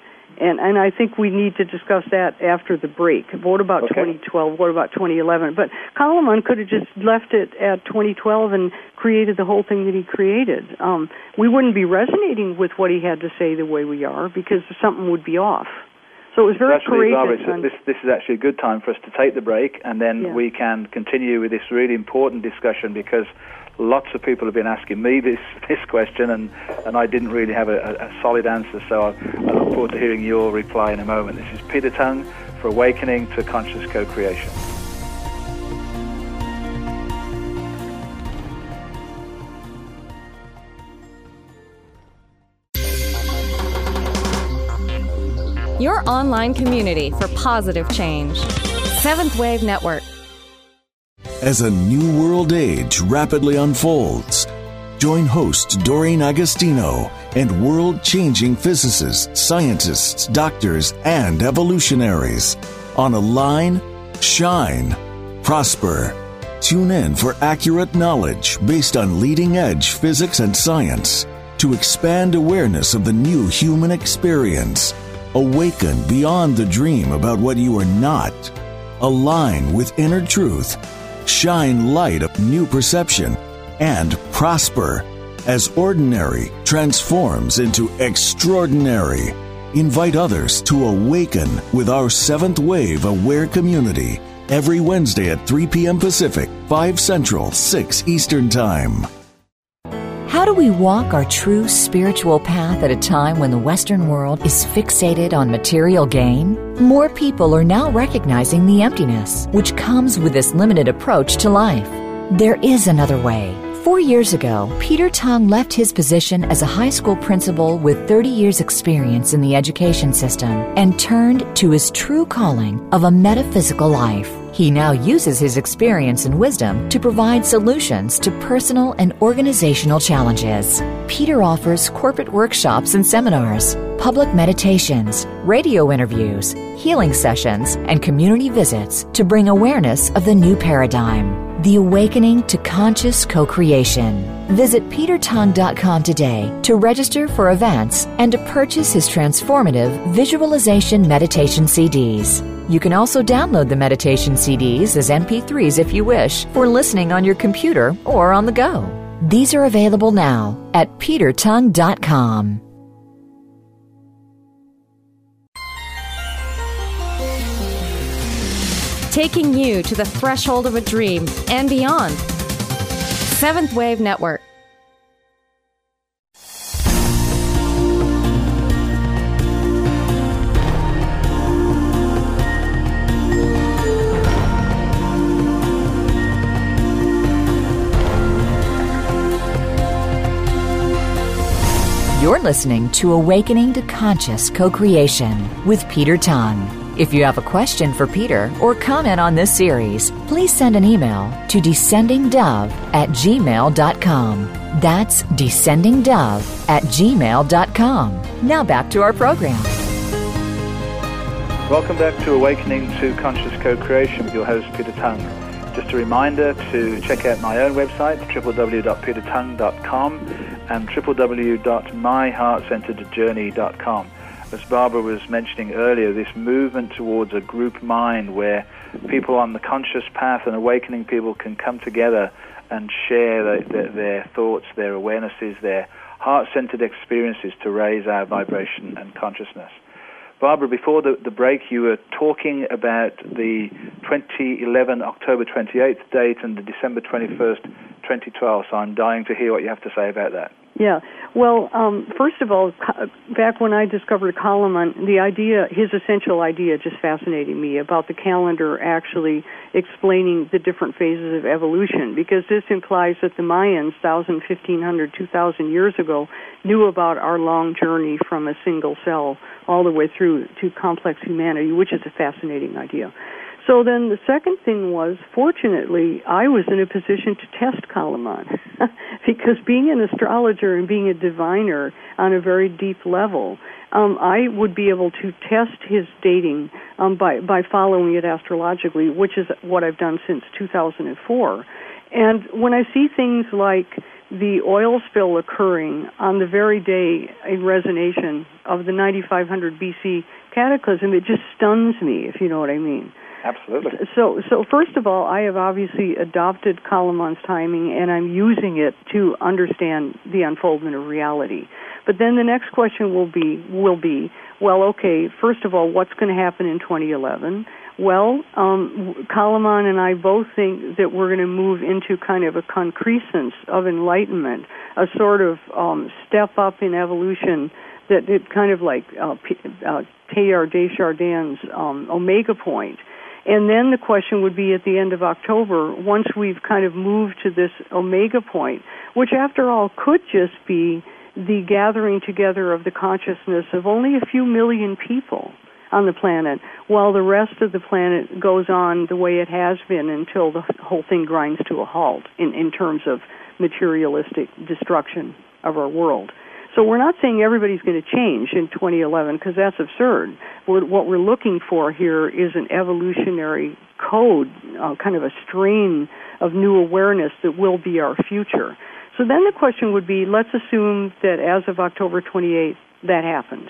And and I think we need to discuss that after the break. What about okay. 2012? What about 2011? But Calleman could have just left it at 2012 and created the whole thing that he created. Um, we wouldn't be resonating with what he had to say the way we are because something would be off. So it was very actually, courageous. Barbara, this, this is actually a good time for us to take the break, and then Yeah. we can continue with this really important discussion because lots of people have been asking me this, [laughs] this question, and, and I didn't really have a, a, solid answer. So I, I look forward to hearing your reply in a moment. This is Peter Tung for Awakening to Conscious Co-Creation. Your online community for positive change. Seventh Wave Network. As a new world age rapidly unfolds, join host Doreen Agostino and world changing physicists, scientists, doctors, and evolutionaries on Align, Shine, Prosper. Tune in for accurate knowledge based on leading edge physics and science to expand awareness of the new human experience. Awaken beyond the dream about what you are not. Align with inner truth. Shine light of new perception and prosper as ordinary transforms into extraordinary. Invite others to awaken with our seventh wave aware community every Wednesday at 3 p.m. Pacific, 5 Central, 6 Eastern Time. How do we walk our true spiritual path at a time when the Western world is fixated on material gain? More people are now recognizing the emptiness which comes with this limited approach to life. There is another way. Four years ago, Peter Tung left his position as a high school principal with 30 years' experience in the education system and turned to his true calling of a metaphysical life. He now uses his experience and wisdom to provide solutions to personal and organizational challenges. Peter offers corporate workshops and seminars, public meditations, radio interviews, healing sessions, and community visits to bring awareness of the new paradigm. The Awakening to Conscious Co-Creation. Visit petertung.com today to register for events and to purchase his transformative visualization meditation CDs. You can also download the meditation CDs as MP3s if you wish for listening on your computer or on the go. These are available now at petertung.com. Taking you to the threshold of a dream and beyond. Seventh Wave Network. You're listening to Awakening to Conscious Co-Creation with Peter Tung. If you have a question for Peter or comment on this series, please send an email to descendingdove at gmail.com. That's descendingdove at gmail.com. Now back to our program. Welcome back to Awakening to Conscious Co-Creation with your host Peter Tung. Just a reminder to check out my own website, www.petertung.com and www.myheartcenteredjourney.com. As Barbara was mentioning earlier, this movement towards a group mind where people on the conscious path and awakening people can come together and share their, their, thoughts, their awarenesses, their heart-centered experiences to raise our vibration and consciousness. Barbara, before the, the break, you were talking about the 2011 October 28th date and the December 21st, 2012. So I'm dying to hear what you have to say about that. Yeah. Well, um, first of all, back when I discovered Calleman, the idea, his essential idea, just fascinated me about the calendar actually explaining the different phases of evolution, because this implies that the Mayans, 1,000, 1,500, 2,000 years ago, knew about our long journey from a single cell all the way through to complex humanity, which is a fascinating idea. So then the second thing was, fortunately, I was in a position to test Calleman. [laughs] because being an astrologer and being a diviner on a very deep level, um, I would be able to test his dating um, by, by following it astrologically, which is what I've done since 2004. And when I see things like the oil spill occurring on the very day in resonation of the 9500 BC cataclysm, it just stuns me, if you know what I mean. Absolutely. So, so first of all, I have obviously adopted Calleman's timing, and I'm using it to understand the unfoldment of reality. But then the next question will be will be well, okay, first of all, what's going to happen in 2011? Well, um, Calleman and I both think that we're going to move into kind of a concrescence of enlightenment, a sort of um, step up in evolution that it kind of like uh, P- uh, Teilhard de Chardin's um, omega point. And then the question would be at the end of October, once we've kind of moved to this omega point, which after all could just be the gathering together of the consciousness of only a few million people on the planet, while the rest of the planet goes on the way it has been until the whole thing grinds to a halt in, in terms of materialistic destruction of our world. So we're not saying everybody's going to change in 2011 because that's absurd. We're, what we're looking for here is an evolutionary code, uh, kind of a strain of new awareness that will be our future. So then the question would be, let's assume that as of October 28th, that happens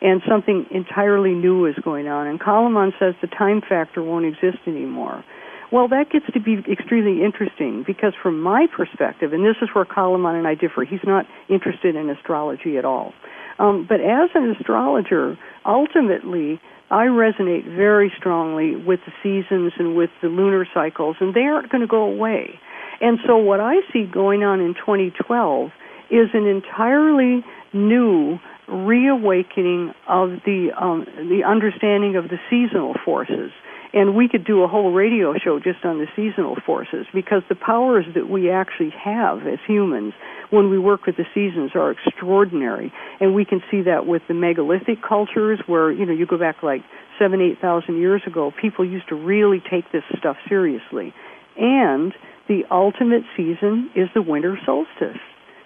and something entirely new is going on. And Calleman says the time factor won't exist anymore. Well, that gets to be extremely interesting because, from my perspective, and this is where Calleman and I differ, he's not interested in astrology at all. Um, but as an astrologer, ultimately, I resonate very strongly with the seasons and with the lunar cycles, and they aren't going to go away. And so, what I see going on in 2012 is an entirely new reawakening of the um, the understanding of the seasonal forces and we could do a whole radio show just on the seasonal forces because the powers that we actually have as humans when we work with the seasons are extraordinary. And we can see that with the megalithic cultures where, you know, you go back like seven, eight thousand years ago, people used to really take this stuff seriously. And the ultimate season is the winter solstice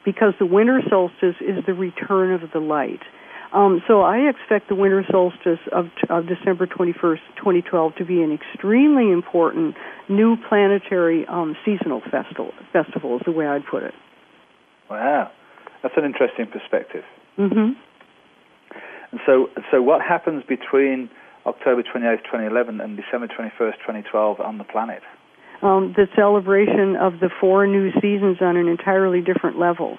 because the winter solstice is the return of the light. Um, so I expect the winter solstice of, of December 21st, 2012 to be an extremely important new planetary um, seasonal festival, festival is the way I'd put it. Wow. That's an interesting perspective. Mm-hmm. And so, so what happens between October 28th, 2011 and December 21st, 2012 on the planet? Um, the celebration of the four new seasons on an entirely different level.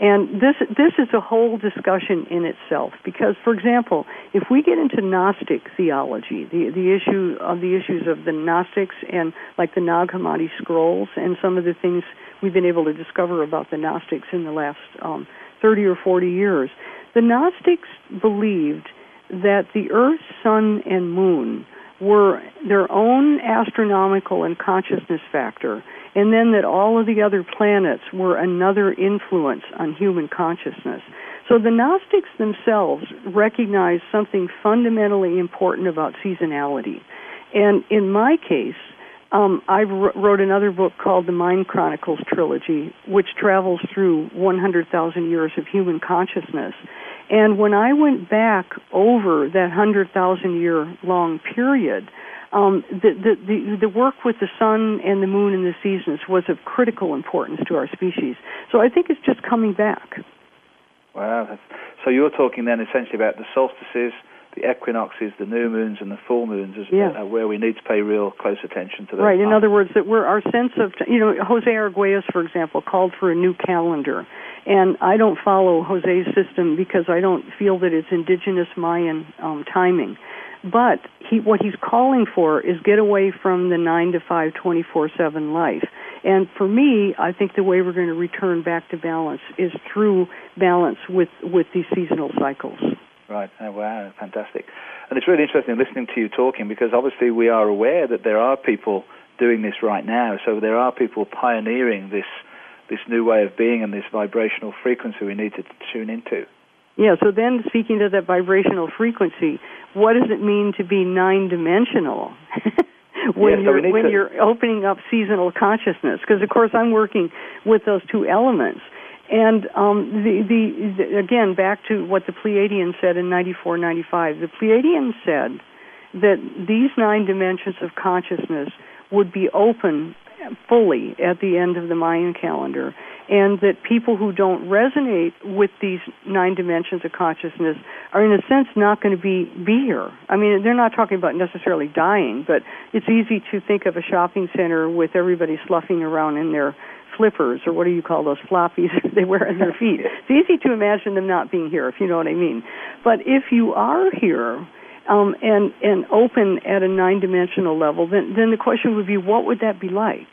And this this is a whole discussion in itself because, for example, if we get into Gnostic theology, the the issue of the issues of the Gnostics and like the Nag Hammadi scrolls and some of the things we've been able to discover about the Gnostics in the last um, 30 or 40 years, the Gnostics believed that the Earth, Sun, and Moon were their own astronomical and consciousness factor and then that all of the other planets were another influence on human consciousness. So the Gnostics themselves recognized something fundamentally important about seasonality. And in my case, um, I wrote another book called the Mind Chronicles trilogy, which travels through 100,000 years of human consciousness. And when I went back over that 100,000 year long period, um, the, the, the, the work with the sun and the moon and the seasons was of critical importance to our species. So I think it's just coming back. Wow. So you're talking then essentially about the solstices, the equinoxes, the new moons, and the full moons, yeah. uh, where we need to pay real close attention to those. Right. Times. In other words, that we're our sense of you know Jose Arguelles, for example, called for a new calendar, and I don't follow Jose's system because I don't feel that it's indigenous Mayan um, timing. But he, what he's calling for is get away from the 9 to 5, 24 7 life. And for me, I think the way we're going to return back to balance is through balance with, with these seasonal cycles. Right. Oh, wow. Fantastic. And it's really interesting listening to you talking because obviously we are aware that there are people doing this right now. So there are people pioneering this this new way of being and this vibrational frequency we need to tune into. Yeah, so then speaking to that vibrational frequency, what does it mean to be nine dimensional? [laughs] when yeah, so you're when to... you're opening up seasonal consciousness because of course I'm working with those two elements and um, the, the, the again back to what the Pleiadians said in 9495 the Pleiadians said that these nine dimensions of consciousness would be open fully at the end of the Mayan calendar and that people who don't resonate with these nine dimensions of consciousness are in a sense not going to be be here. I mean, they're not talking about necessarily dying, but it's easy to think of a shopping center with everybody sloughing around in their flippers or what do you call those floppies [laughs] they wear on their feet. [laughs] It's easy to imagine them not being here, if you know what I mean. But if you are here um, and and open at a nine dimensional level, then then the question would be, what would that be like?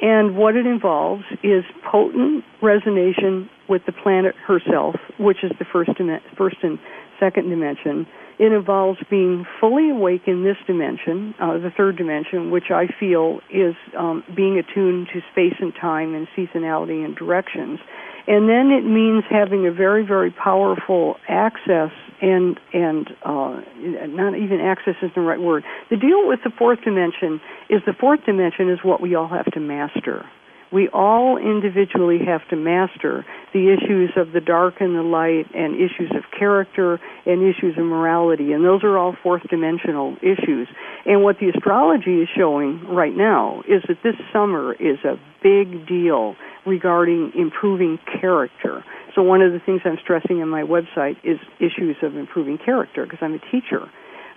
And what it involves is potent resonation with the planet herself, which is the first, dim- first and second dimension. It involves being fully awake in this dimension, uh, the third dimension, which I feel is um, being attuned to space and time and seasonality and directions. And then it means having a very, very powerful access and and uh, not even access is the right word. The deal with the fourth dimension is the fourth dimension is what we all have to master. We all individually have to master the issues of the dark and the light, and issues of character, and issues of morality, and those are all fourth dimensional issues. And what the astrology is showing right now is that this summer is a big deal regarding improving character. So one of the things I'm stressing on my website is issues of improving character because I'm a teacher.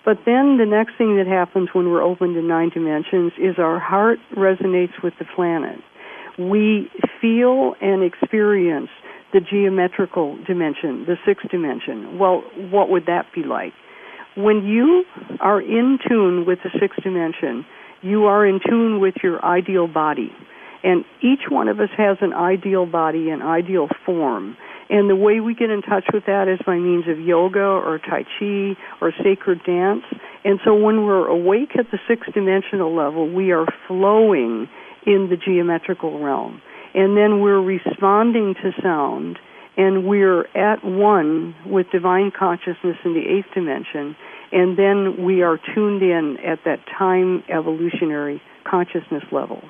But then the next thing that happens when we're open to nine dimensions is our heart resonates with the planet. We feel and experience the geometrical dimension, the sixth dimension. Well, what would that be like? When you are in tune with the sixth dimension, you are in tune with your ideal body. And each one of us has an ideal body, an ideal form. And the way we get in touch with that is by means of yoga or Tai Chi or sacred dance. And so when we're awake at the sixth dimensional level, we are flowing in the geometrical realm. And then we're responding to sound and we're at one with divine consciousness in the eighth dimension. And then we are tuned in at that time evolutionary consciousness level.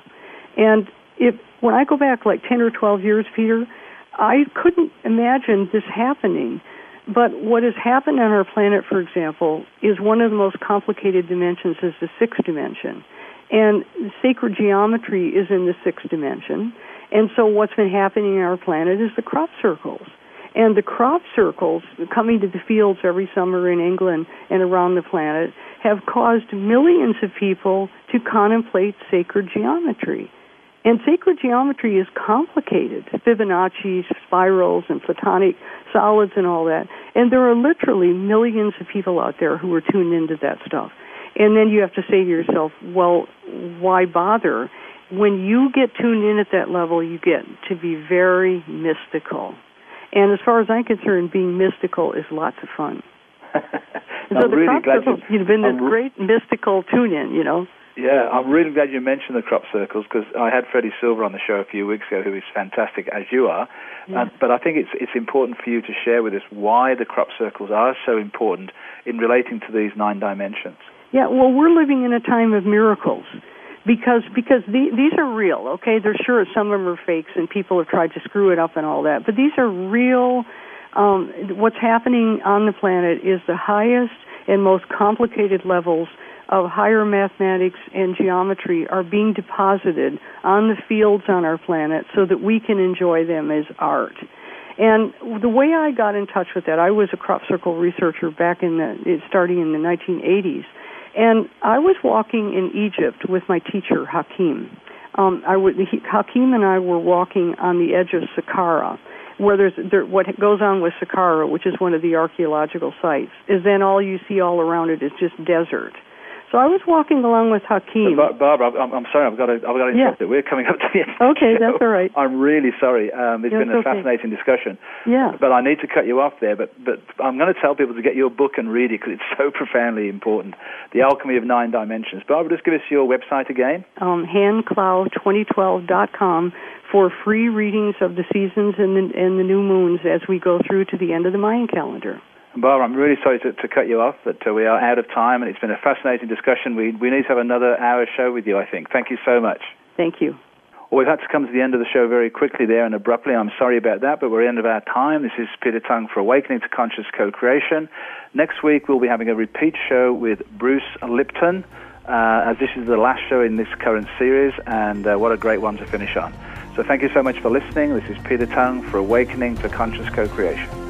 And if when I go back like 10 or 12 years, Peter, I couldn't imagine this happening. But what has happened on our planet, for example, is one of the most complicated dimensions is the sixth dimension. And sacred geometry is in the sixth dimension. And so what's been happening on our planet is the crop circles. And the crop circles coming to the fields every summer in England and around the planet have caused millions of people to contemplate sacred geometry. And sacred geometry is complicated. Fibonacci, spirals, and platonic solids and all that. And there are literally millions of people out there who are tuned into that stuff. And then you have to say to yourself, well, why bother? When you get tuned in at that level, you get to be very mystical. And as far as I'm concerned, being mystical is lots of fun. [laughs] so the really glad you, have been this I'm great mystical tune in, you know. Yeah, I'm really glad you mentioned the crop circles because I had Freddy Silva on the show a few weeks ago, who is fantastic as you are. Yeah. And, but I think it's it's important for you to share with us why the crop circles are so important in relating to these nine dimensions. Yeah, well, we're living in a time of miracles because because the, these are real. Okay, they're sure some of them are fakes and people have tried to screw it up and all that, but these are real. Um, what's happening on the planet is the highest and most complicated levels of higher mathematics and geometry are being deposited on the fields on our planet so that we can enjoy them as art. And the way I got in touch with that, I was a crop circle researcher back in the starting in the 1980s, and I was walking in Egypt with my teacher Hakim. Um, I would, he, Hakim and I were walking on the edge of Saqqara, where there's there, what goes on with Saqqara, which is one of the archaeological sites, is then all you see all around it is just desert. So I was walking along with Hakim. Bar- Barbara, I'm, I'm sorry, I've got to, I've got to interrupt Yeah. it. We're coming up to the end. Okay, that's all right. I'm really sorry. Um, it's Yeah, been a okay. fascinating discussion. Yeah. But I need to cut you off there. But but I'm going to tell people to get your book and read it because it's [laughs] so profoundly important. The Alchemy of Nine Dimensions. Barbara, just give us your website again. um, handclow2012.com for free readings of the seasons and the, and the new moons as we go through to the end of the Mayan calendar. Barbara, I'm really sorry to, to cut you off, but uh, we are out of time, and it's been a fascinating discussion. We we need to have another hour show with you. I think. Thank you so much. Thank you. Well, we've had to come to the end of the show very quickly there and abruptly. I'm sorry about that, but we're at the end of our time. This is Peter Tung for Awakening to Conscious Co-Creation. Next week, we'll be having a repeat show with Bruce Lipton, uh, as this is the last show in this current series, and uh, what a great one to finish on. So thank you so much for listening. This is Peter Tung for Awakening to Conscious Co-Creation.